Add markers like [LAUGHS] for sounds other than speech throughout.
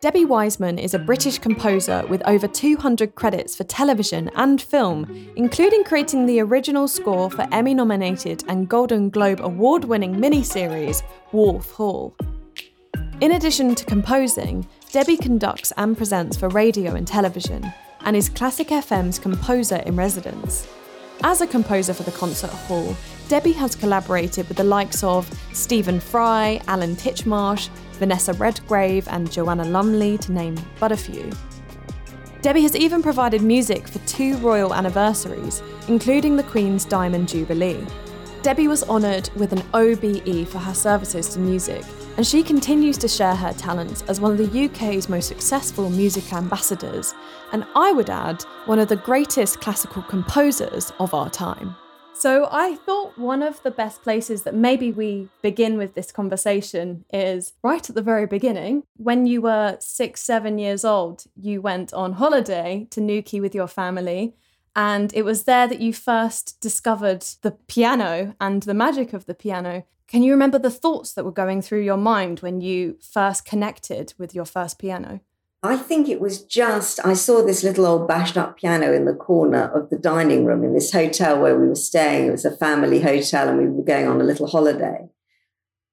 Debbie Wiseman is a British composer with over 200 credits for television and film, including creating the original score for Emmy nominated and Golden Globe award winning miniseries Wolf Hall. In addition to composing, Debbie conducts and presents for radio and television, and is Classic FM's composer in residence. As a composer for the concert hall, Debbie has collaborated with the likes of Stephen Fry, Alan Titchmarsh, Vanessa Redgrave, and Joanna Lumley, to name but a few. Debbie has even provided music for two royal anniversaries, including the Queen's Diamond Jubilee. Debbie was honoured with an OBE for her services to music, and she continues to share her talents as one of the UK's most successful music ambassadors, and I would add, one of the greatest classical composers of our time. So I thought one of the best places that maybe we begin with this conversation is right at the very beginning. When you were six, seven years old, you went on holiday to Newquay with your family. And it was there that you first discovered the piano and the magic of the piano. Can you remember the thoughts that were going through your mind when you first connected with your first piano? I think it was just, I saw this little old bashed up piano in the corner of the dining room in this hotel where we were staying. It was a family hotel and we were going on a little holiday.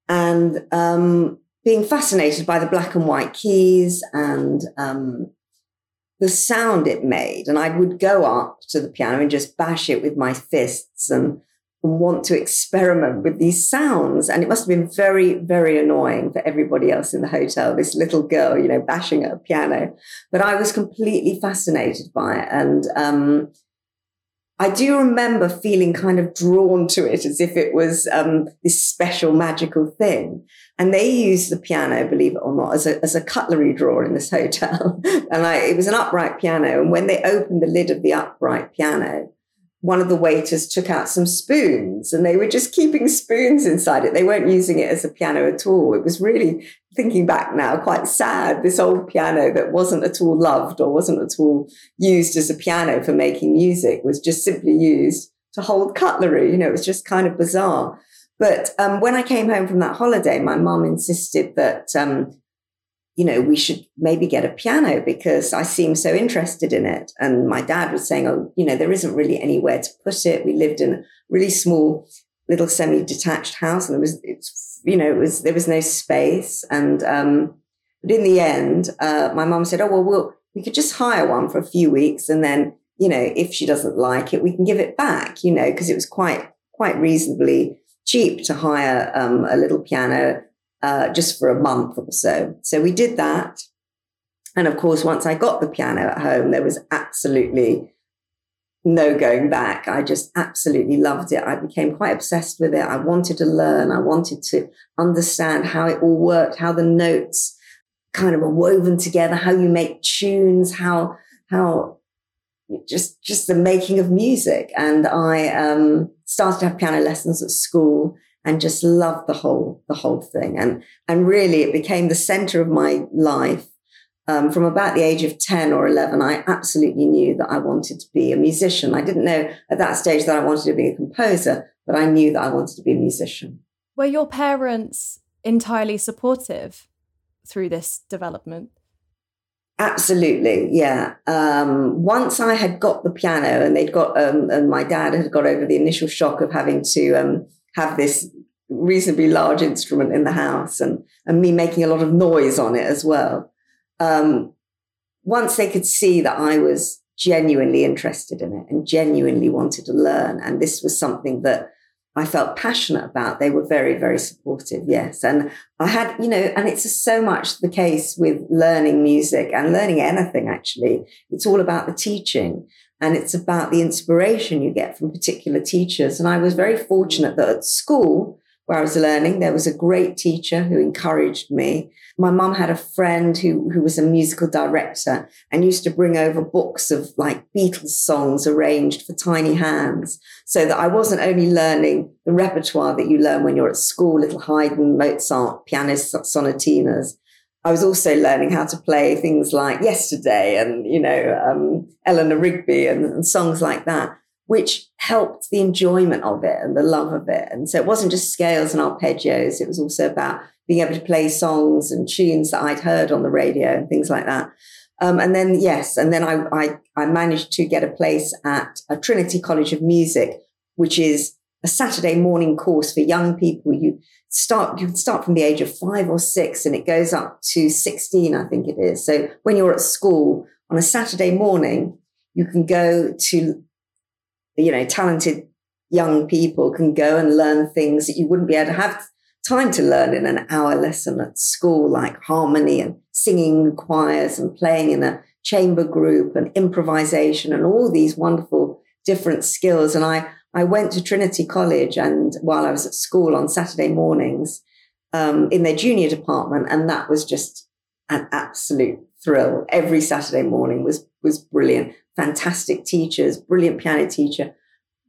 And um, being fascinated by the black and white keys and um, the sound it made. And I would go up to the piano and just bash it with my fists and want to experiment with these sounds. And it must have been very, very annoying for everybody else in the hotel, this little girl, you know, bashing at a piano. But I was completely fascinated by it. And um, I do remember feeling kind of drawn to it as if it was um, this special magical thing. And they used the piano, believe it or not, as a, as a cutlery drawer in this hotel. [LAUGHS] and I, it was an upright piano. And when they opened the lid of the upright piano, one of the waiters took out some spoons and they were just keeping spoons inside it. They weren't using it as a piano at all. It was really, thinking back now, quite sad. This old piano that wasn't at all loved or wasn't at all used as a piano for making music was just simply used to hold cutlery. You know, it was just kind of bizarre. But um, when I came home from that holiday, my mum insisted that um, you know, we should maybe get a piano because I seem so interested in it. And my dad was saying, oh, you know, there isn't really anywhere to put it. We lived in a really small little semi-detached house and it was, it's, you know, it was, there was no space. And, um, but in the end, uh, my mom said, oh, well, we'll, we could just hire one for a few weeks. And then, you know, if she doesn't like it, we can give it back, you know, because it was quite, quite reasonably cheap to hire um, a little piano uh, just for a month or so. So we did that. And of course, once I got the piano at home, there was absolutely no going back. I just absolutely loved it. I became quite obsessed with it. I wanted to learn. I wanted to understand how it all worked, how the notes kind of are woven together, how you make tunes, how, how just, just the making of music. And I, um, started to have piano lessons at school and just loved the whole the whole thing. And and really, it became the center of my life. Um, from about the age of 10 or 11, I absolutely knew that I wanted to be a musician. I didn't know at that stage that I wanted to be a composer, but I knew that I wanted to be a musician. Were your parents entirely supportive through this development? Absolutely, yeah. Um, once I had got the piano and they'd got, um, and my dad had got over the initial shock of having to um, have this reasonably large instrument in the house and, and me making a lot of noise on it as well. Um, once they could see that I was genuinely interested in it and genuinely wanted to learn, and this was something that I felt passionate about, they were very, very supportive. Yes. And I had, you know, and it's so much the case with learning music and learning anything, actually. It's all about the teaching and it's about the inspiration you get from particular teachers. And I was very fortunate that at school, where I was learning. There was a great teacher who encouraged me. My mum had a friend who, who was a musical director and used to bring over books of like Beatles songs arranged for tiny hands so that I wasn't only learning the repertoire that you learn when you're at school, little Haydn, Mozart, pianist sonatinas. I was also learning how to play things like Yesterday and, you know, um, Eleanor Rigby and, and songs like that. which helped the enjoyment of it and the love of it. And so it wasn't just scales and arpeggios. It was also about being able to play songs and tunes that I'd heard on the radio and things like that. Um, and then, yes, and then I, I, I managed to get a place at a Trinity College of Music, which is a Saturday morning course for young people. You start, you start from the age of five or six and it goes up to 16, I think it is. So when you're at school on a Saturday morning, you can go to you know, talented young people can go and learn things that you wouldn't be able to have time to learn in an hour lesson at school, like harmony and singing choirs and playing in a chamber group and improvisation and all these wonderful different skills. And I, I went to Trinity College and while I was at school on Saturday mornings um, in their junior department, and that was just an absolute thrill. Every Saturday morning was was brilliant fantastic teachers, brilliant piano teacher,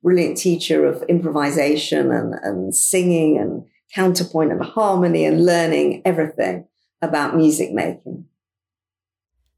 brilliant teacher of improvisation and, and singing and counterpoint and harmony and learning everything about music making.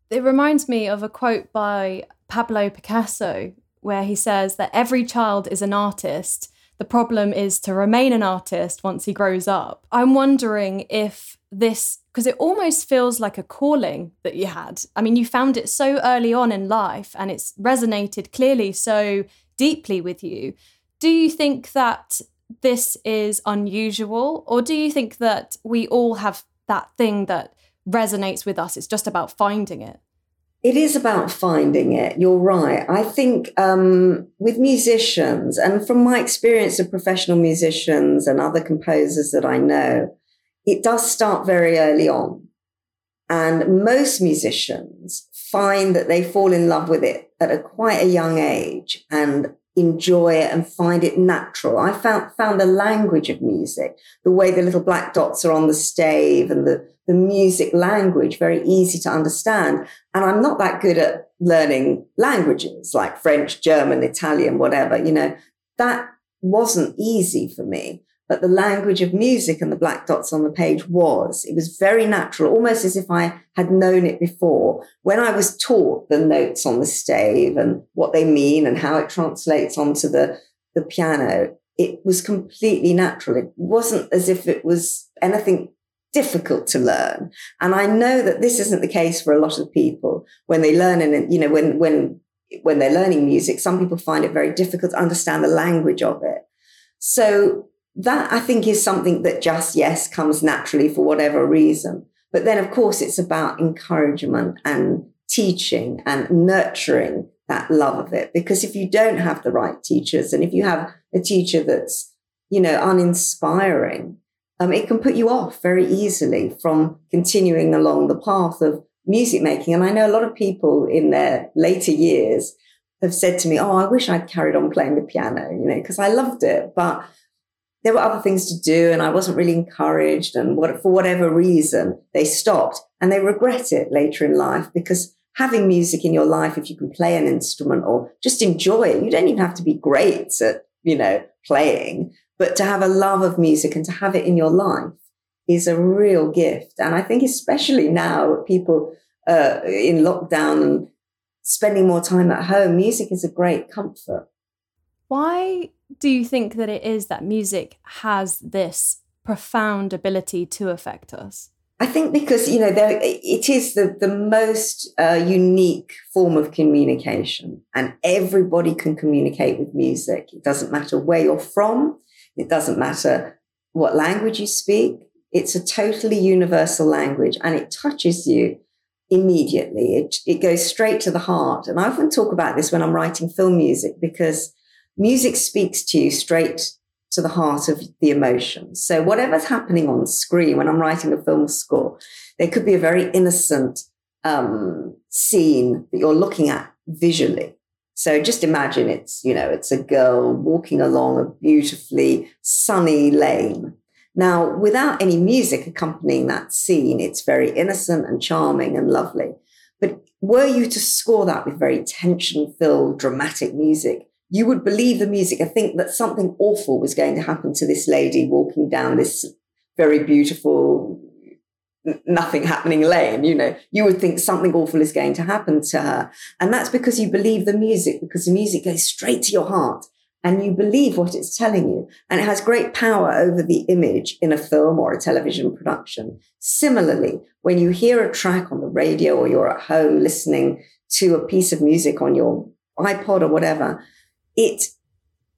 It reminds me of a quote by Pablo Picasso, where he says that every child is an artist. The problem is to remain an artist once he grows up. I'm wondering if this because it almost feels like a calling that you had. I mean, you found it so early on in life and it's resonated clearly so deeply with you. Do you think that this is unusual, or do you think that we all have that thing that resonates with us? It's just about finding it. It is about finding it. You're right. I think um, with musicians, and from my experience of professional musicians and other composers that I know, it does start very early on. And most musicians find that they fall in love with it at a quite a young age and enjoy it and find it natural. I found, found the language of music, the way the little black dots are on the stave and the, the music language very easy to understand. And I'm not that good at learning languages like French, German, Italian, whatever, you know, that wasn't easy for me but the language of music and the black dots on the page was. It was very natural, almost as if I had known it before. When I was taught the notes on the stave and what they mean and how it translates onto the, the piano, it was completely natural. It wasn't as if it was anything difficult to learn. And I know that this isn't the case for a lot of people when they learn and, you know, when, when, when they're learning music, some people find it very difficult to understand the language of it. So that I think is something that just, yes, comes naturally for whatever reason. But then, of course, it's about encouragement and teaching and nurturing that love of it. Because if you don't have the right teachers and if you have a teacher that's, you know, uninspiring, um, it can put you off very easily from continuing along the path of music making. And I know a lot of people in their later years have said to me, Oh, I wish I'd carried on playing the piano, you know, because I loved it. But there were other things to do and I wasn't really encouraged. And what, for whatever reason, they stopped and they regret it later in life because having music in your life, if you can play an instrument or just enjoy it, you don't even have to be great at, you know, playing, but to have a love of music and to have it in your life is a real gift. And I think especially now people uh, in lockdown and spending more time at home, music is a great comfort. Why do you think that it is that music has this profound ability to affect us? I think because you know there, it is the the most uh, unique form of communication, and everybody can communicate with music. It doesn't matter where you're from. It doesn't matter what language you speak. It's a totally universal language, and it touches you immediately. It it goes straight to the heart. And I often talk about this when I'm writing film music because music speaks to you straight to the heart of the emotion. So whatever's happening on screen when I'm writing a film score, there could be a very innocent um, scene that you're looking at visually. So just imagine it's, you know, it's a girl walking along a beautifully sunny lane. Now, without any music accompanying that scene, it's very innocent and charming and lovely. But were you to score that with very tension filled, dramatic music, you would believe the music and think that something awful was going to happen to this lady walking down this very beautiful nothing happening lane. You know, you would think something awful is going to happen to her. And that's because you believe the music, because the music goes straight to your heart and you believe what it's telling you. And it has great power over the image in a film or a television production. Similarly, when you hear a track on the radio or you're at home listening to a piece of music on your iPod or whatever, it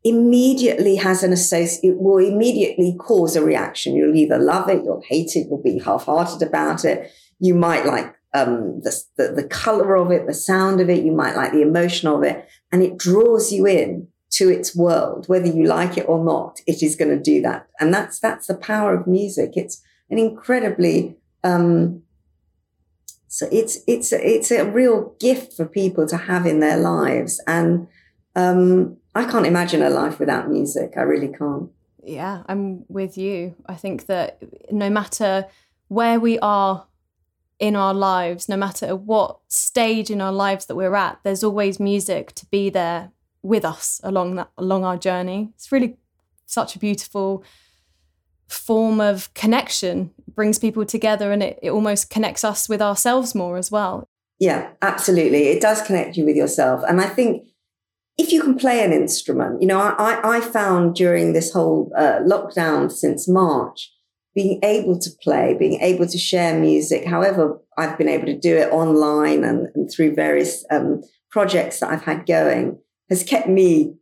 immediately has an associate, it will immediately cause a reaction. You'll either love it, you'll hate it, you'll be half hearted about it. You might like um, the, the, the color of it, the sound of it. You might like the emotion of it and it draws you in to its world, whether you like it or not, it is going to do that. And that's, that's the power of music. It's an incredibly, um, so it's, it's, it's a real gift for people to have in their lives. And, um, I can't imagine a life without music. I really can't. Yeah, I'm with you. I think that no matter where we are in our lives, no matter what stage in our lives that we're at, there's always music to be there with us along that along our journey. It's really such a beautiful form of connection. It brings people together and it, it almost connects us with ourselves more as well. Yeah, absolutely. It does connect you with yourself. And I think if you can play an instrument, you know, I, I found during this whole uh, lockdown since March, being able to play, being able to share music, however I've been able to do it online and, and through various um, projects that I've had going, has kept me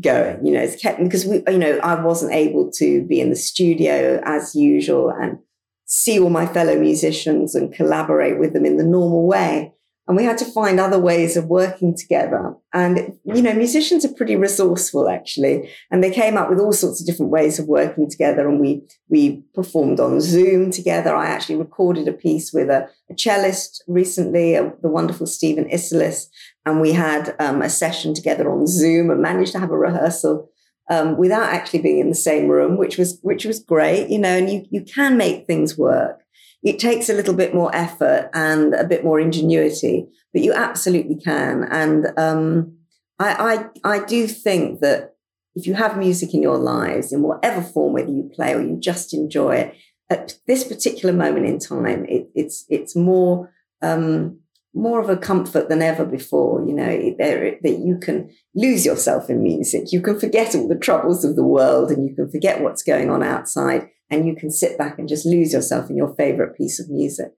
going. You know, it's kept because we, you know, I wasn't able to be in the studio as usual and see all my fellow musicians and collaborate with them in the normal way. And we had to find other ways of working together. And, you know, musicians are pretty resourceful, actually. And they came up with all sorts of different ways of working together. And we, we performed on Zoom together. I actually recorded a piece with a, a cellist recently, a, the wonderful Stephen Isserlis. And we had um, a session together on Zoom and managed to have a rehearsal um, without actually being in the same room, which was, which was great, you know, and you, you can make things work. It takes a little bit more effort and a bit more ingenuity, but you absolutely can. And um, I, I, I do think that if you have music in your lives in whatever form, whether you play or you just enjoy it, at this particular moment in time, it, it's it's more um, more of a comfort than ever before. You know that you can lose yourself in music, you can forget all the troubles of the world, and you can forget what's going on outside, and you can sit back and just lose yourself in your favorite piece of music.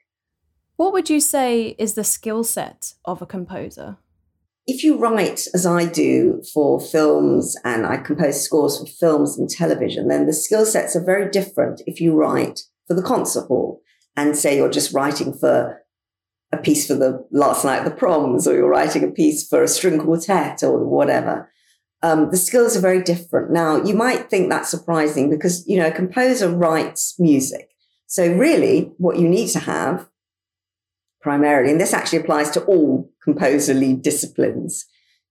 What would you say is the skill set of a composer? If you write, as I do, for films and I compose scores for films and television, then the skill sets are very different if you write for the concert hall and say you're just writing for a piece for the last night of the proms or you're writing a piece for a string quartet or whatever um, the skills are very different. Now, you might think that's surprising because, you know, a composer writes music. So really what you need to have primarily, and this actually applies to all composerly disciplines,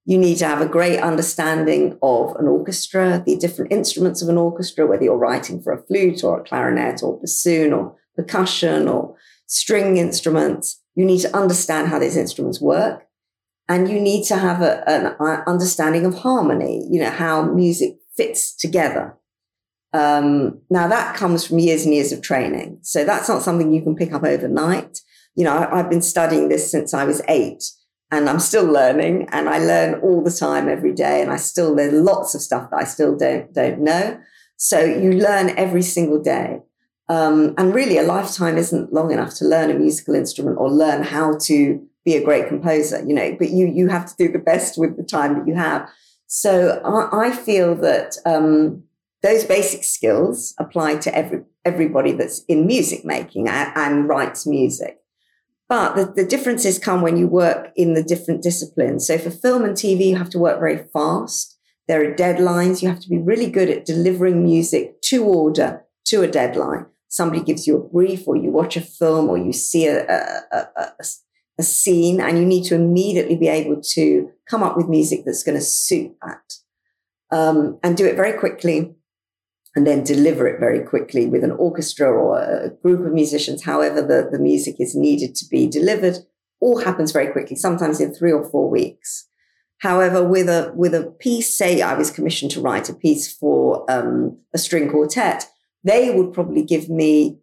you need to have a great understanding of an orchestra, the different instruments of an orchestra, whether you're writing for a flute or a clarinet or bassoon or percussion or string instruments. You need to understand how these instruments work and you need to have a, an understanding of harmony, you know, how music fits together. Um, now that comes from years and years of training. So that's not something you can pick up overnight. You know, I, I've been studying this since I was eight and I'm still learning and I learn all the time every day. And I still, there's lots of stuff that I still don't, don't know. So you learn every single day. Um, and really a lifetime isn't long enough to learn a musical instrument or learn how to be a great composer, you know, but you, you have to do the best with the time that you have. So I, I feel that, um, those basic skills apply to every, everybody that's in music making and, and writes music. But the, the differences come when you work in the different disciplines. So for film and TV, you have to work very fast. There are deadlines. You have to be really good at delivering music to order, to a deadline. Somebody gives you a brief or you watch a film or you see a, a, a, a scene and you need to immediately be able to come up with music that's going to suit that um, and do it very quickly and then deliver it very quickly with an orchestra or a group of musicians, however the, the music is needed to be delivered, all happens very quickly, sometimes in three or four weeks. However, with a with a piece, say I was commissioned to write a piece for um, a string quartet, they would probably give me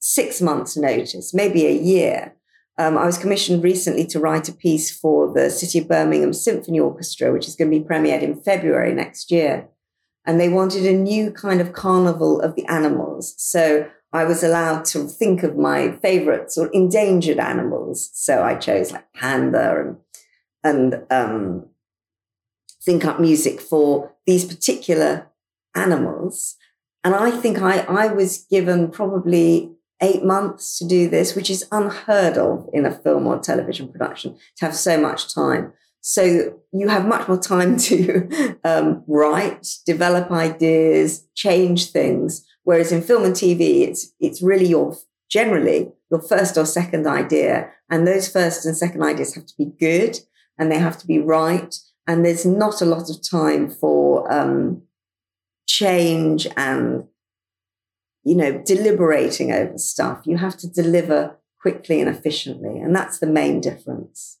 six months' notice, maybe a year. Um, I was commissioned recently to write a piece for the City of Birmingham Symphony Orchestra, which is going to be premiered in February next year. And they wanted a new kind of carnival of the animals. So I was allowed to think of my favorites or endangered animals. So I chose like panda and, and um, think up music for these particular animals. And I think I, I was given probably eight months to do this, which is unheard of in a film or television production to have so much time. So you have much more time [LAUGHS] to um, write, develop ideas, change things. Whereas in film and TV, it's it's really your generally your first or second idea, and those first and second ideas have to be good and they have to be right. And there's not a lot of time for um, change and you know, deliberating over stuff. You have to deliver quickly and efficiently. And that's the main difference.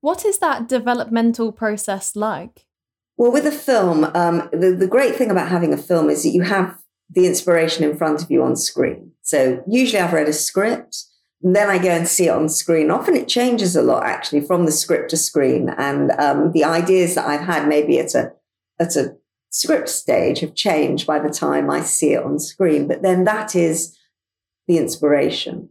What is that developmental process like? Well, with a film, um, the, the great thing about having a film is that you have the inspiration in front of you on screen. So usually I've read a script and then I go and see it on screen. Often it changes a lot actually from the script to screen. And um, the ideas that I've had maybe at a, at a script stage have changed by the time I see it on screen. But then that is the inspiration.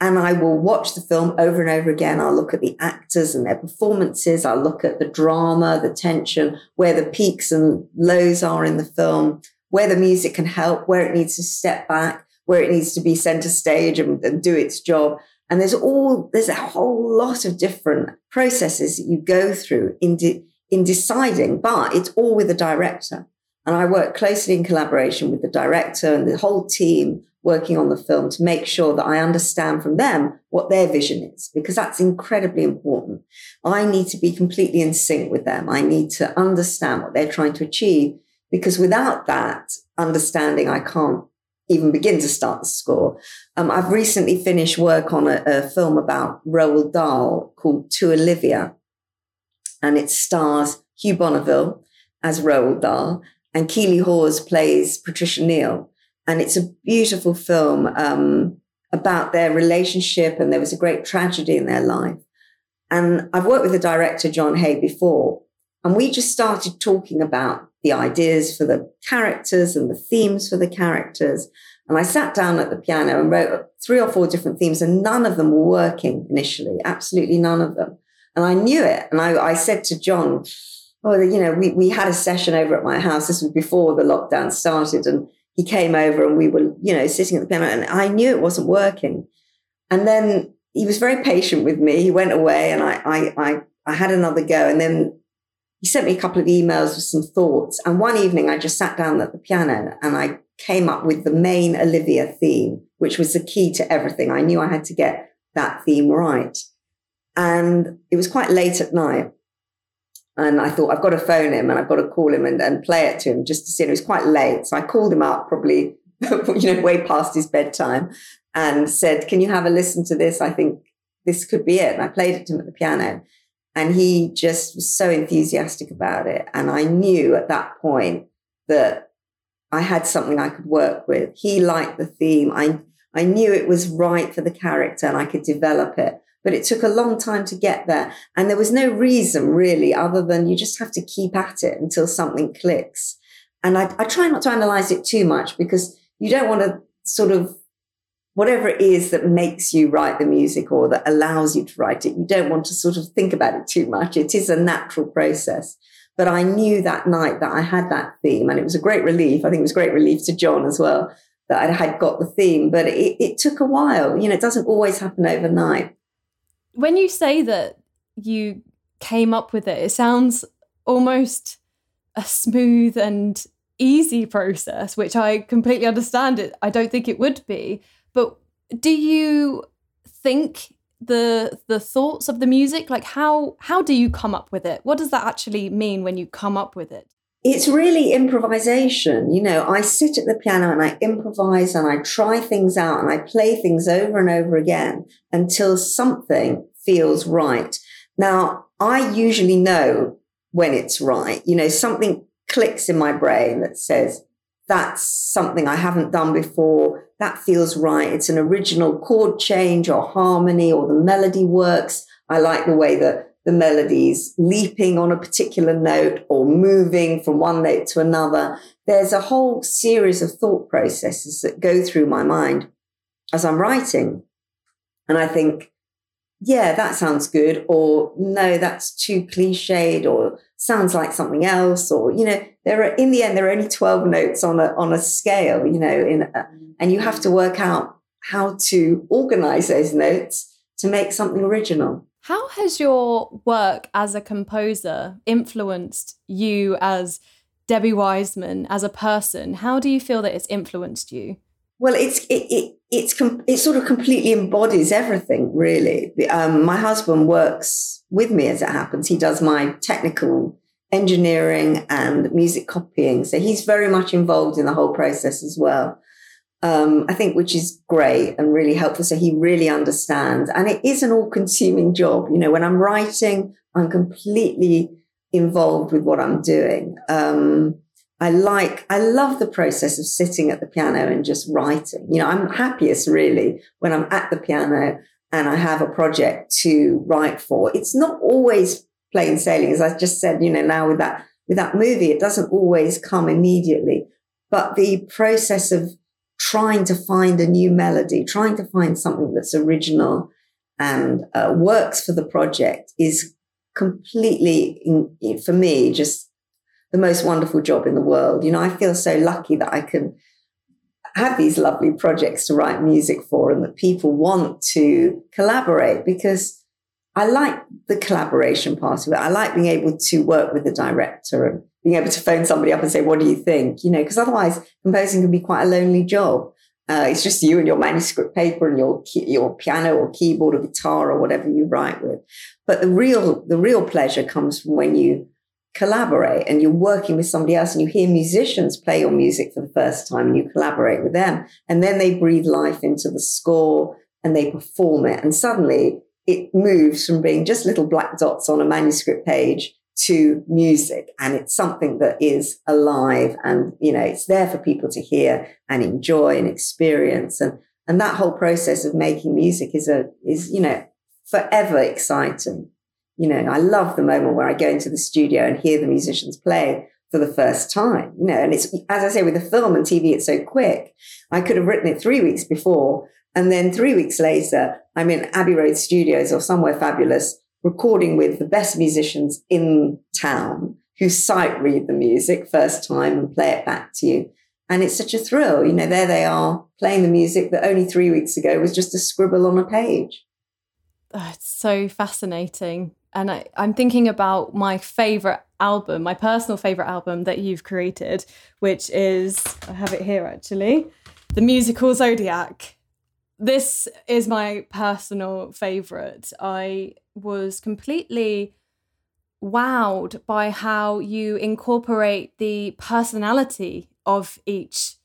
And I will watch the film over and over again. I'll look at the actors and their performances. I'll look at the drama, the tension, where the peaks and lows are in the film, where the music can help, where it needs to step back, where it needs to be center stage and, and do its job. And there's all, there's a whole lot of different processes that you go through in, de- in deciding, but it's all with the director. And I work closely in collaboration with the director and the whole team working on the film to make sure that I understand from them what their vision is, because that's incredibly important. I need to be completely in sync with them. I need to understand what they're trying to achieve, because without that understanding, I can't even begin to start the score. Um, I've recently finished work on a, a film about Roald Dahl called To Olivia, and it stars Hugh Bonneville as Roald Dahl, and Keeley Hawes plays Patricia Neal. And it's a beautiful film um, about their relationship, and there was a great tragedy in their life. And I've worked with the director, John Hay, before, and we just started talking about the ideas for the characters and the themes for the characters. And I sat down at the piano and wrote three or four different themes, and none of them were working initially, absolutely none of them. And I knew it. And I, I said to John, oh, you know, we, we had a session over at my house. This was before the lockdown started. And he came over and we were, you know, sitting at the piano and I knew it wasn't working. And then he was very patient with me. He went away and I, I, I, I had another go. And then he sent me a couple of emails with some thoughts. And one evening I just sat down at the piano and I came up with the main Olivia theme, which was the key to everything. I knew I had to get that theme right. And it was quite late at night. And I thought, I've got to phone him and I've got to call him and, and play it to him just to see. And it was quite late. So I called him up probably, [LAUGHS] you know, way past his bedtime and said, Can you have a listen to this? I think this could be it. And I played it to him at the piano. And he just was so enthusiastic about it. And I knew at that point that I had something I could work with. He liked the theme. I, I knew it was right for the character and I could develop it but it took a long time to get there. And there was no reason really other than you just have to keep at it until something clicks. And I, I try not to analyze it too much because you don't want to sort of whatever it is that makes you write the music or that allows you to write it, you don't want to sort of think about it too much. It is a natural process. But I knew that night that I had that theme and it was a great relief. I think it was great relief to John as well that I had got the theme, but it, it took a while. You know, it doesn't always happen overnight when you say that you came up with it, it sounds almost a smooth and easy process, which I completely understand it. I don't think it would be. But do you think the the thoughts of the music? Like how how do you come up with it? What does that actually mean when you come up with it? It's really improvisation. You know, I sit at the piano and I improvise and I try things out and I play things over and over again until something feels right. Now, I usually know when it's right. You know, something clicks in my brain that says, that's something I haven't done before. That feels right. It's an original chord change or harmony or the melody works. I like the way that the melodies leaping on a particular note or moving from one note to another. There's a whole series of thought processes that go through my mind as I'm writing. And I think, yeah, that sounds good. Or no, that's too cliched or sounds like something else. Or, you know, there are, in the end, there are only 12 notes on a, on a scale, you know, in, a, and you have to work out how to organize those notes to make something original. How has your work as a composer influenced you as Debbie Wiseman as a person? How do you feel that it's influenced you? Well, it's it, it it's it sort of completely embodies everything, really. Um, my husband works with me as it happens. He does my technical engineering and music copying, so he's very much involved in the whole process as well. Um, I think, which is great and really helpful. So he really understands, and it is an all-consuming job. You know, when I'm writing, I'm completely involved with what I'm doing. Um, I like, I love the process of sitting at the piano and just writing. You know, I'm happiest really when I'm at the piano and I have a project to write for. It's not always plain sailing, as I just said, you know, now with that, with that movie, it doesn't always come immediately, but the process of trying to find a new melody, trying to find something that's original and uh, works for the project is completely, for me, just the most wonderful job in the world. You know, I feel so lucky that I can have these lovely projects to write music for and that people want to collaborate because I like the collaboration part of it. I like being able to work with the director and being able to phone somebody up and say, what do you think? You know, because otherwise composing can be quite a lonely job. Uh, it's just you and your manuscript paper and your your piano or keyboard or guitar or whatever you write with. But the real the real pleasure comes from when you collaborate and you're working with somebody else and you hear musicians play your music for the first time and you collaborate with them and then they breathe life into the score and they perform it and suddenly it moves from being just little black dots on a manuscript page to music and it's something that is alive and you know it's there for people to hear and enjoy and experience and and that whole process of making music is a is you know forever exciting you know, I love the moment where I go into the studio and hear the musicians play for the first time, you know, and it's, as I say, with the film and TV, it's so quick. I could have written it three weeks before. And then three weeks later, I'm in Abbey Road Studios or somewhere fabulous, recording with the best musicians in town who sight read the music first time and play it back to you. And it's such a thrill. You know, there they are playing the music that only three weeks ago was just a scribble on a page. Oh, it's so fascinating and I, I'm thinking about my favorite album, my personal favorite album that you've created, which is I have it here actually, the musical Zodiac. This is my personal favorite. I was completely wowed by how you incorporate the personality of each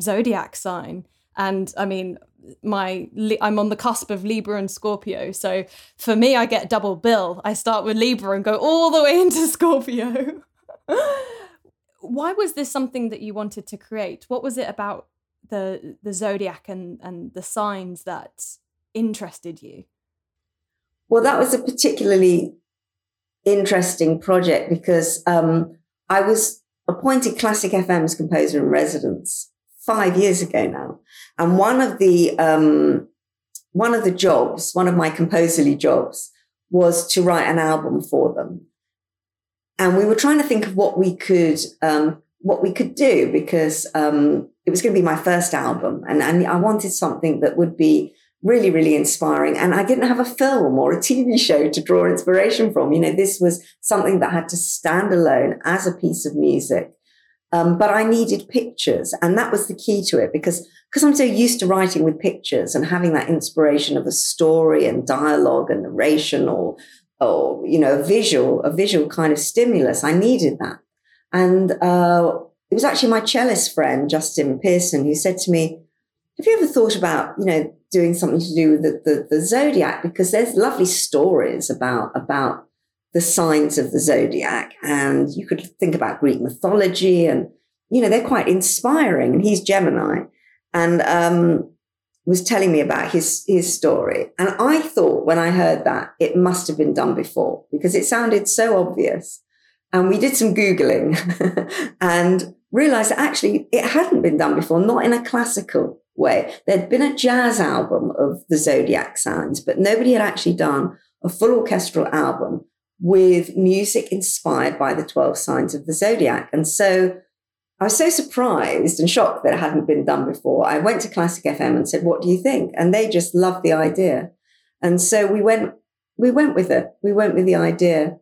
zodiac sign. And I mean, my I'm on the cusp of Libra and Scorpio. So for me, I get double bill. I start with Libra and go all the way [LAUGHS] into Scorpio. [LAUGHS] Why was this something that you wanted to create? What was it about the the zodiac and and the signs that interested you? Well, that was a particularly interesting project because um, I was appointed Classic FM's composer in residence five years ago now. And one of the, um, one of the jobs, one of my composerly jobs was to write an album for them. And we were trying to think of what we could, um, what we could do because, um, it was going to be my first album and, and I wanted something that would be really, really inspiring. And I didn't have a film or a TV show to draw inspiration from. You know, this was something that had to stand alone as a piece of music. Um, but I needed pictures. And that was the key to it because, because I'm so used to writing with pictures and having that inspiration of a story and dialogue and narration or, or, you know, a visual, a visual kind of stimulus. I needed that. And, uh, it was actually my cellist friend, Justin Pearson, who said to me, have you ever thought about, you know, doing something to do with the, the, the zodiac? Because there's lovely stories about, about the signs of the zodiac. And you could think about Greek mythology and, you know, they're quite inspiring. And he's Gemini and um, was telling me about his, his story. And I thought when I heard that, it must have been done before because it sounded so obvious. And we did some Googling [LAUGHS] and realized that actually it hadn't been done before, not in a classical way. There'd been a jazz album of the zodiac signs, but nobody had actually done a full orchestral album with music inspired by the 12 signs of the zodiac. And so I was so surprised and shocked that it hadn't been done before. I went to Classic FM and said, "What do you think?" And they just loved the idea. And so we went we went with it. We went with the idea.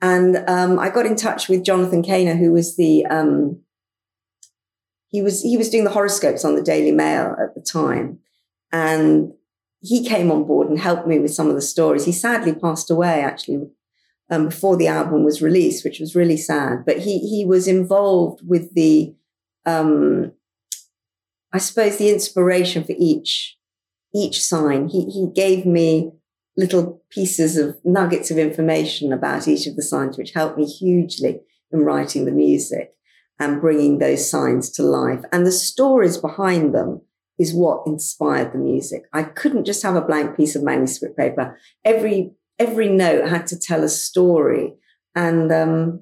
And um, I got in touch with Jonathan Cainer, who was the um, he was he was doing the horoscopes on the Daily Mail at the time, and he came on board and helped me with some of the stories. He sadly passed away actually um, before the album was released, which was really sad. But he he was involved with the, um, I suppose, the inspiration for each each sign. He he gave me little pieces of nuggets of information about each of the signs, which helped me hugely in writing the music and bringing those signs to life. And the stories behind them is what inspired the music. I couldn't just have a blank piece of manuscript paper. Every every note had to tell a story. And um,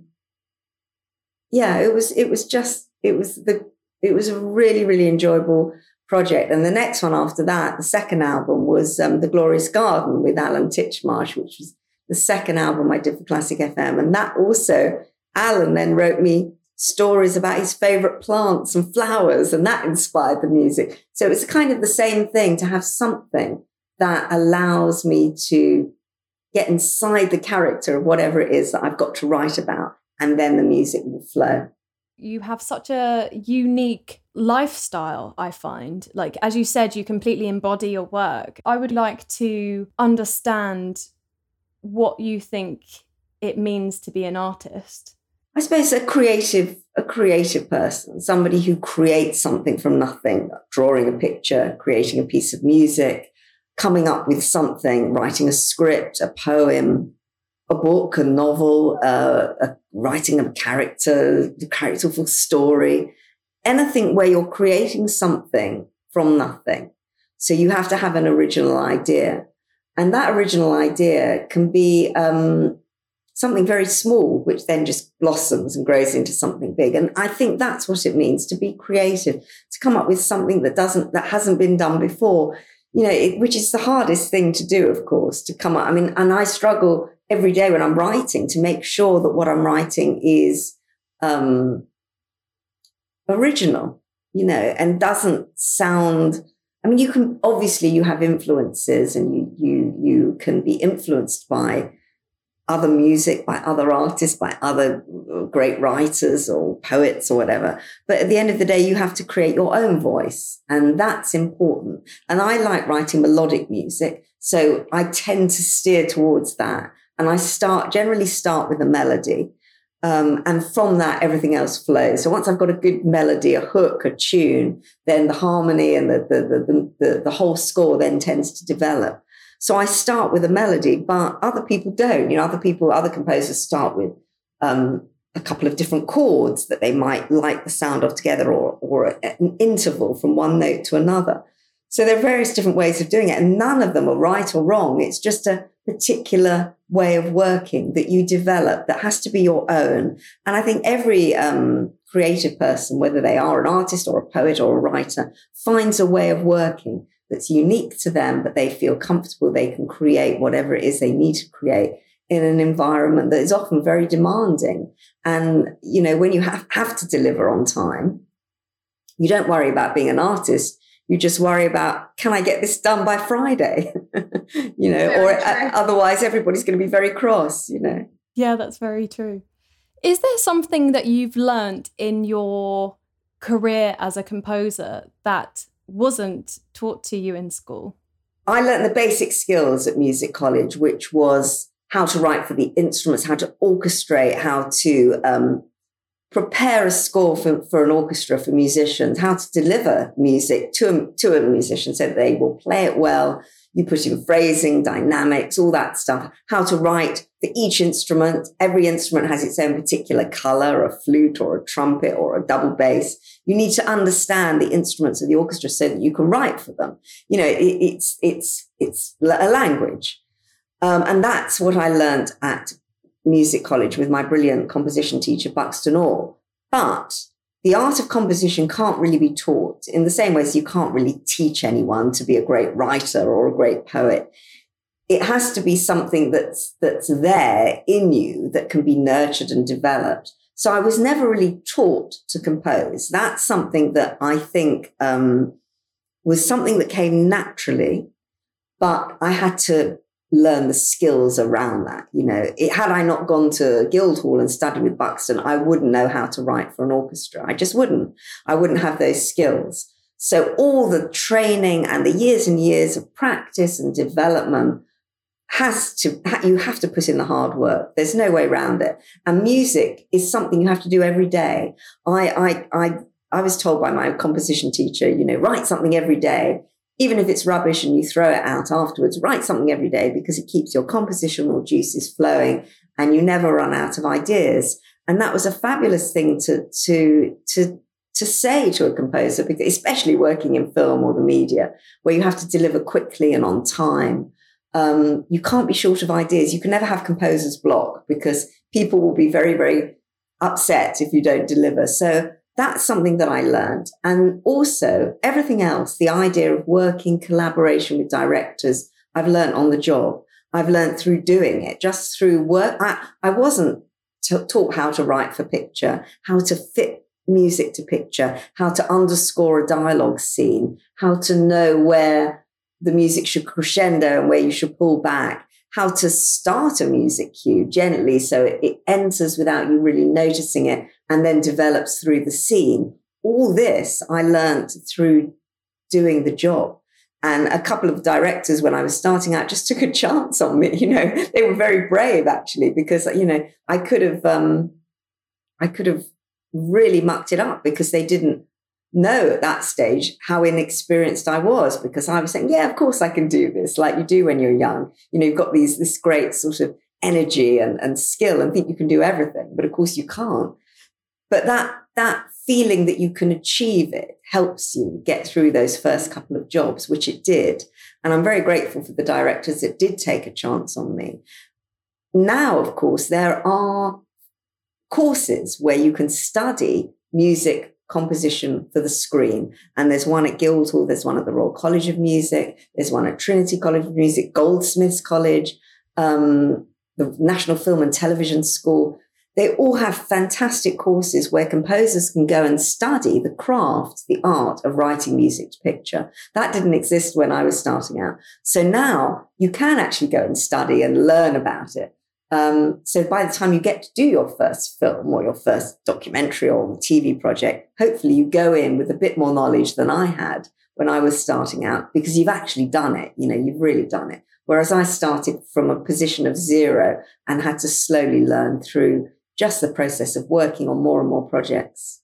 yeah, it was it was just it was the it was a really really enjoyable project. And the next one after that, the second album was um, The Glorious Garden with Alan Titchmarsh, which was the second album I did for Classic FM. And that also, Alan then wrote me stories about his favorite plants and flowers, and that inspired the music. So it's kind of the same thing to have something that allows me to get inside the character of whatever it is that I've got to write about, and then the music will flow. You have such a unique lifestyle, I find. Like, as you said, you completely embody your work. I would like to understand what you think it means to be an artist. I suppose a creative, a creative person, somebody who creates something from nothing, drawing a picture, creating a piece of music, coming up with something, writing a script, a poem, a book, a novel, uh, a, writing a character, the a characterful story, anything where you're creating something from nothing. So you have to have an original idea. And that original idea can be um, something very small, which then just blossoms and grows into something big. And I think that's what it means to be creative, to come up with something that doesn't, that hasn't been done before you know, it, which is the hardest thing to do, of course, to come up. I mean, and I struggle every day when I'm writing to make sure that what I'm writing is um, original, you know, and doesn't sound. I mean, you can obviously you have influences, and you you you can be influenced by other music by other artists, by other great writers or poets or whatever. But at the end of the day, you have to create your own voice. And that's important. And I like writing melodic music. So I tend to steer towards that. And I start, generally start with a melody. Um, and from that, everything else flows. So once I've got a good melody, a hook, a tune, then the harmony and the, the, the, the, the whole score then tends to develop. So I start with a melody, but other people don't. You know, other people, other composers start with um, a couple of different chords that they might like the sound of together or, or an interval from one note to another. So there are various different ways of doing it, and none of them are right or wrong. It's just a particular way of working that you develop that has to be your own. And I think every um, creative person, whether they are an artist or a poet or a writer, finds a way of working that's unique to them, but they feel comfortable they can create whatever it is they need to create in an environment that is often very demanding. And, you know, when you have, have to deliver on time, you don't worry about being an artist. You just worry about, can I get this done by Friday? [LAUGHS] you know, very or true. otherwise everybody's going to be very cross, you know. Yeah, that's very true. Is there something that you've learned in your career as a composer that wasn't taught to you in school? I learned the basic skills at music college, which was how to write for the instruments, how to orchestrate, how to um, prepare a score for, for an orchestra for musicians, how to deliver music to a, to a musician so that they will play it well, You put in phrasing, dynamics, all that stuff, how to write for each instrument. Every instrument has its own particular color, a flute or a trumpet or a double bass. You need to understand the instruments of the orchestra so that you can write for them. You know, it, it's, it's, it's a language. Um, and that's what I learned at music college with my brilliant composition teacher, Buxton Orr. But the art of composition can't really be taught in the same way as you can't really teach anyone to be a great writer or a great poet. It has to be something that's, that's there in you that can be nurtured and developed. So I was never really taught to compose. That's something that I think um, was something that came naturally, but I had to learn the skills around that. You know, it, had I not gone to Guildhall and studied with Buxton, I wouldn't know how to write for an orchestra. I just wouldn't. I wouldn't have those skills. So all the training and the years and years of practice and development has to, you have to put in the hard work. There's no way around it. And music is something you have to do every day. I, I, I, I was told by my composition teacher, you know, write something every day even if it's rubbish and you throw it out afterwards, write something every day because it keeps your compositional juices flowing and you never run out of ideas. And that was a fabulous thing to, to, to, to say to a composer, especially working in film or the media, where you have to deliver quickly and on time. Um, you can't be short of ideas. You can never have composer's block because people will be very, very upset if you don't deliver. So that's something that I learned. And also everything else, the idea of working collaboration with directors, I've learned on the job. I've learned through doing it, just through work. I, I wasn't t- taught how to write for picture, how to fit music to picture, how to underscore a dialogue scene, how to know where the music should crescendo and where you should pull back, how to start a music cue gently so it, it enters without you really noticing it and then develops through the scene. All this I learned through doing the job. And a couple of directors, when I was starting out, just took a chance on me. [LAUGHS] You know, they were very brave actually, because you know I could have, um, I could have really mucked it up because they didn't know at that stage how inexperienced I was. Because I was saying, yeah, of course I can do this, like you do when you're young. You know, you've got these this great sort of energy and, and skill and think you can do everything, but of course you can't. But that, that feeling that you can achieve it helps you get through those first couple of jobs, which it did. And I'm very grateful for the directors that did take a chance on me. Now, of course, there are courses where you can study music composition for the screen. And there's one at Guildhall, there's one at the Royal College of Music, there's one at Trinity College of Music, Goldsmiths College, um, the National Film and Television School. They all have fantastic courses where composers can go and study the craft, the art of writing music to picture. That didn't exist when I was starting out. So now you can actually go and study and learn about it. Um, so by the time you get to do your first film or your first documentary or TV project, hopefully you go in with a bit more knowledge than I had when I was starting out because you've actually done it. You know, you've really done it. Whereas I started from a position of zero and had to slowly learn through just the process of working on more and more projects.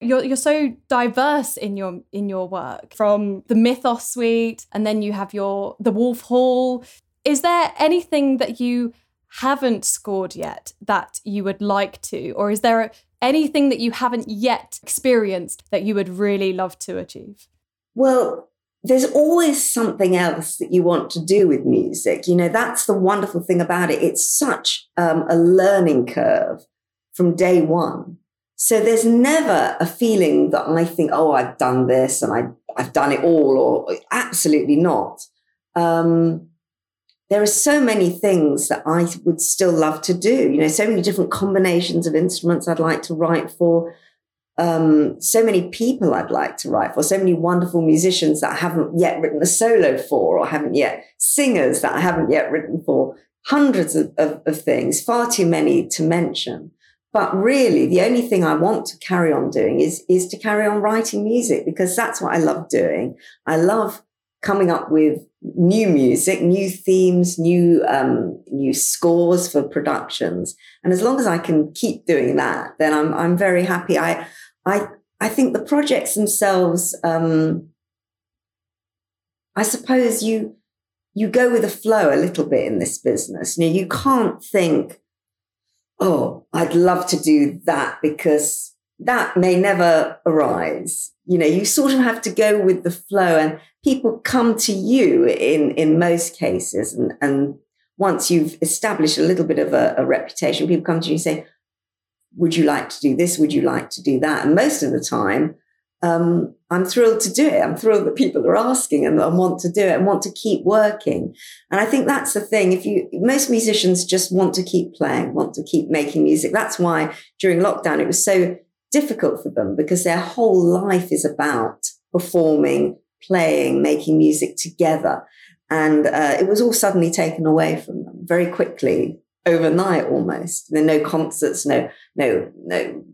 You're, you're so diverse in your in your work from the mythos suite and then you have your the wolf hall is there anything that you haven't scored yet that you would like to or is there anything that you haven't yet experienced that you would really love to achieve well there's always something else that you want to do with music. You know, that's the wonderful thing about it. It's such um, a learning curve from day one. So there's never a feeling that I think, oh, I've done this and I, I've done it all, or absolutely not. Um, there are so many things that I would still love to do. You know, so many different combinations of instruments I'd like to write for um, so many people I'd like to write for, so many wonderful musicians that I haven't yet written a solo for, or haven't yet singers that I haven't yet written for, hundreds of, of, of things, far too many to mention. But really, the only thing I want to carry on doing is, is to carry on writing music because that's what I love doing. I love coming up with new music, new themes, new um, new scores for productions. And as long as I can keep doing that, then I'm I'm very happy. I I I think the projects themselves, um, I suppose you you go with the flow a little bit in this business. You know, you can't think, oh, I'd love to do that because that may never arise. You know, you sort of have to go with the flow and people come to you in, in most cases. And, and once you've established a little bit of a, a reputation, people come to you and say, would you like to do this? Would you like to do that? And most of the time, um, I'm thrilled to do it. I'm thrilled that people are asking and, and, want to do it and want to keep working. And I think that's the thing. If you, most musicians just want to keep playing, want to keep making music. That's why during lockdown it was so difficult for them because their whole life is about performing, playing, making music together. And uh, it was all suddenly taken away from them very quickly, overnight almost. There no concerts, no, no, no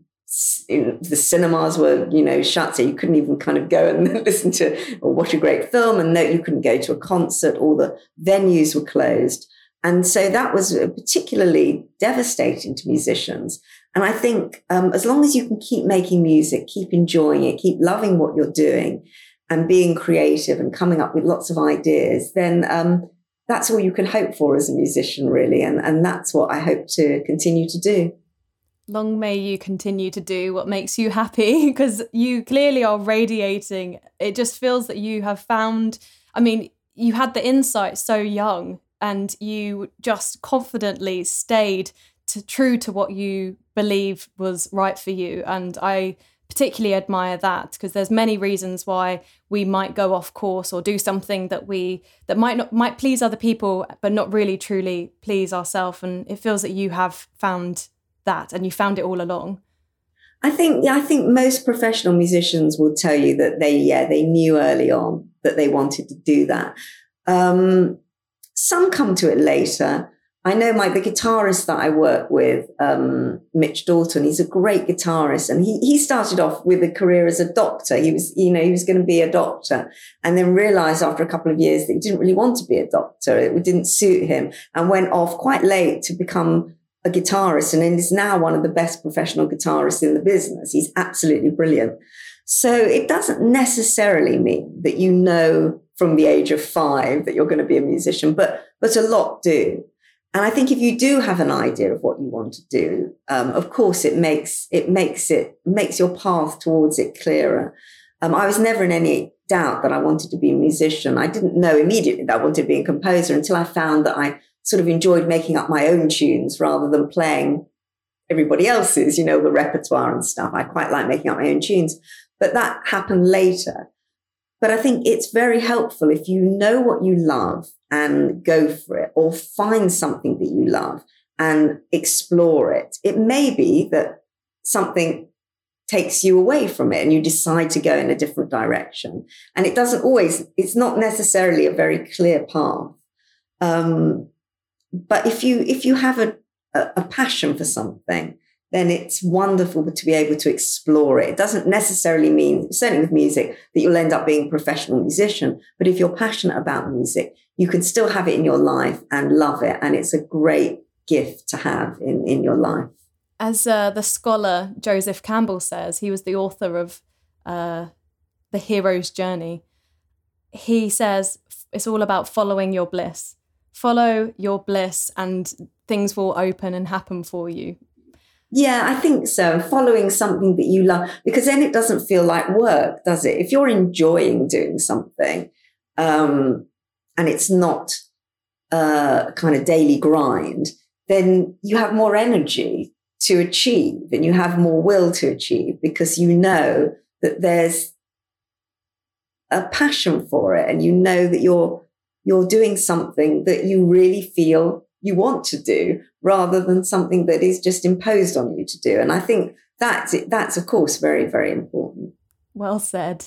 the cinemas were, you know, shut, so you couldn't even kind of go and [LAUGHS] listen to or watch a great film, and no, you couldn't go to a concert. All the venues were closed, and so that was particularly devastating to musicians. And I think um, as long as you can keep making music, keep enjoying it, keep loving what you're doing, and being creative and coming up with lots of ideas, then um, that's all you can hope for as a musician, really. And, and that's what I hope to continue to do long may you continue to do what makes you happy [LAUGHS] because you clearly are radiating. It just feels that you have found, I mean, you had the insight so young and you just confidently stayed to, true to what you believe was right for you. And I particularly admire that because there's many reasons why we might go off course or do something that we that might not might please other people but not really truly please ourselves and it feels that you have found that and you found it all along? I think yeah, I think most professional musicians will tell you that they yeah they knew early on that they wanted to do that. Um, some come to it later. I know my the guitarist that I work with, um, Mitch Dalton. He's a great guitarist, and he he started off with a career as a doctor. He was you know he was going to be a doctor, and then realised after a couple of years that he didn't really want to be a doctor. It didn't suit him, and went off quite late to become a guitarist and is now one of the best professional guitarists in the business. He's absolutely brilliant. So it doesn't necessarily mean that you know from the age of five that you're going to be a musician, but but a lot do. And I think if you do have an idea of what you want to do, um, of course it makes it makes it makes your path towards it clearer. Um, I was never in any doubt that I wanted to be a musician. I didn't know immediately that I wanted to be a composer until I found that I sort of enjoyed making up my own tunes rather than playing everybody else's, you know, the repertoire and stuff. I quite like making up my own tunes, but that happened later. But I think it's very helpful if you know what you love and go for it or find something that you love and explore it. It may be that something takes you away from it and you decide to go in a different direction. And it doesn't always, it's not necessarily a very clear path. Um, but if you if you have a, a, passion for something, then it's wonderful to be able to explore it. It doesn't necessarily mean, certainly with music, that you'll end up being a professional musician. But if you're passionate about music, you can still have it in your life and love it. And it's a great gift to have in, in your life. As uh, the scholar Joseph Campbell says, he was the author of uh, The Hero's Journey. He says it's all about following your bliss follow your bliss and things will open and happen for you. Yeah, I think so. Following something that you love, because then it doesn't feel like work, does it? If you're enjoying doing something, um, and it's not a kind of daily grind, then you have more energy to achieve and you have more will to achieve because you know that there's a passion for it and you know that you're you're doing something that you really feel you want to do rather than something that is just imposed on you to do. And I think that's that's of course very very important. Well said.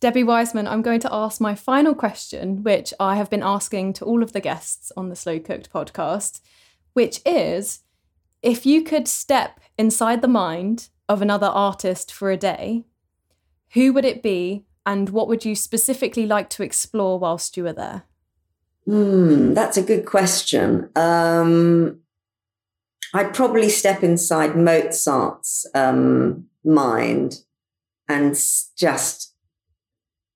Debbie Wiseman, I'm going to ask my final question, which I have been asking to all of the guests on the Slow Cooked podcast, which is if you could step inside the mind of another artist for a day, who would it be and what would you specifically like to explore whilst you were there? Hmm, that's a good question. Um, I'd probably step inside Mozart's um, mind and just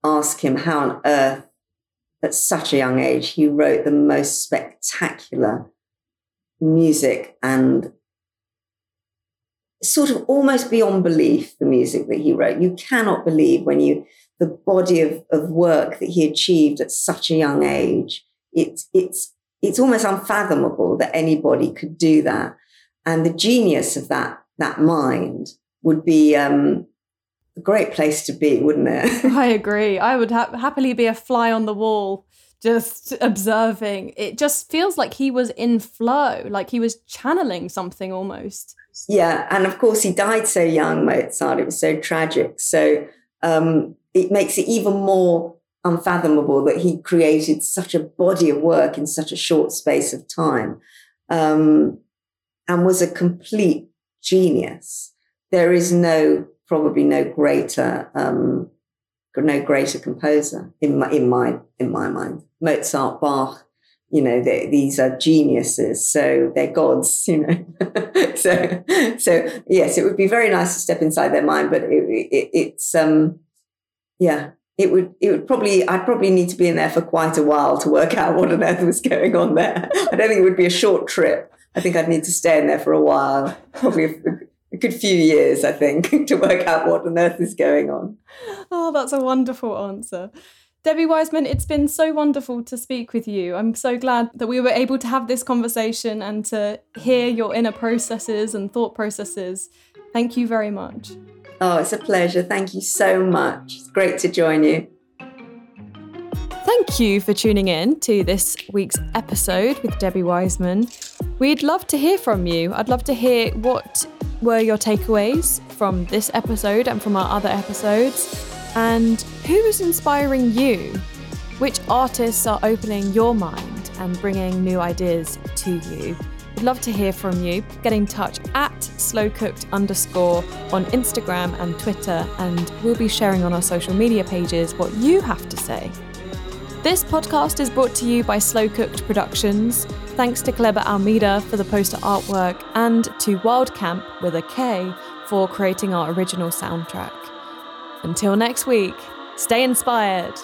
ask him how on earth at such a young age, he wrote the most spectacular music and sort of almost beyond belief, the music that he wrote. You cannot believe when you, the body of, of work that he achieved at such a young age. It's, it's, it's almost unfathomable that anybody could do that. And the genius of that, that mind would be, um, a great place to be, wouldn't it? [LAUGHS] I agree. I would ha- happily be a fly on the wall, just observing. It just feels like he was in flow, like he was channeling something almost. Yeah, and of course he died so young, Mozart. It was so tragic. So um, it makes it even more unfathomable that he created such a body of work in such a short space of time, um, and was a complete genius. There is no probably no greater um, no greater composer in my in my in my mind. Mozart, Bach, you know, these are geniuses, so they're gods, you know. [LAUGHS] so so yes, it would be very nice to step inside their mind, but it, it, it's um yeah. It would, it would probably, I'd probably need to be in there for quite a while to work [LAUGHS] out what on earth was going on there. I don't think it would be a short trip. I think I'd need to stay in there for a while, probably a good few years, I think, [LAUGHS] to work out what on earth is going on. Oh, that's a wonderful answer. Debbie Wiseman, it's been so wonderful to speak with you. I'm so glad that we were able to have this conversation and to hear your inner processes and thought processes. Thank you very much. Oh, it's a pleasure. Thank you so much. It's great to join you. Thank you for tuning in to this week's episode with Debbie Wiseman. We'd love to hear from you. I'd love to hear what were your takeaways from this episode and from our other episodes, and who is inspiring you? Which artists are opening your mind and bringing new ideas to you? Love to hear from you. Get in touch at slowcooked underscore on Instagram and Twitter, and we'll be sharing on our social media pages what you have to say. This podcast is brought to you by Slow Cooked Productions. Thanks to Kleber Almeida for the poster artwork and to Wildcamp with a K for creating our original soundtrack. Until next week, stay inspired.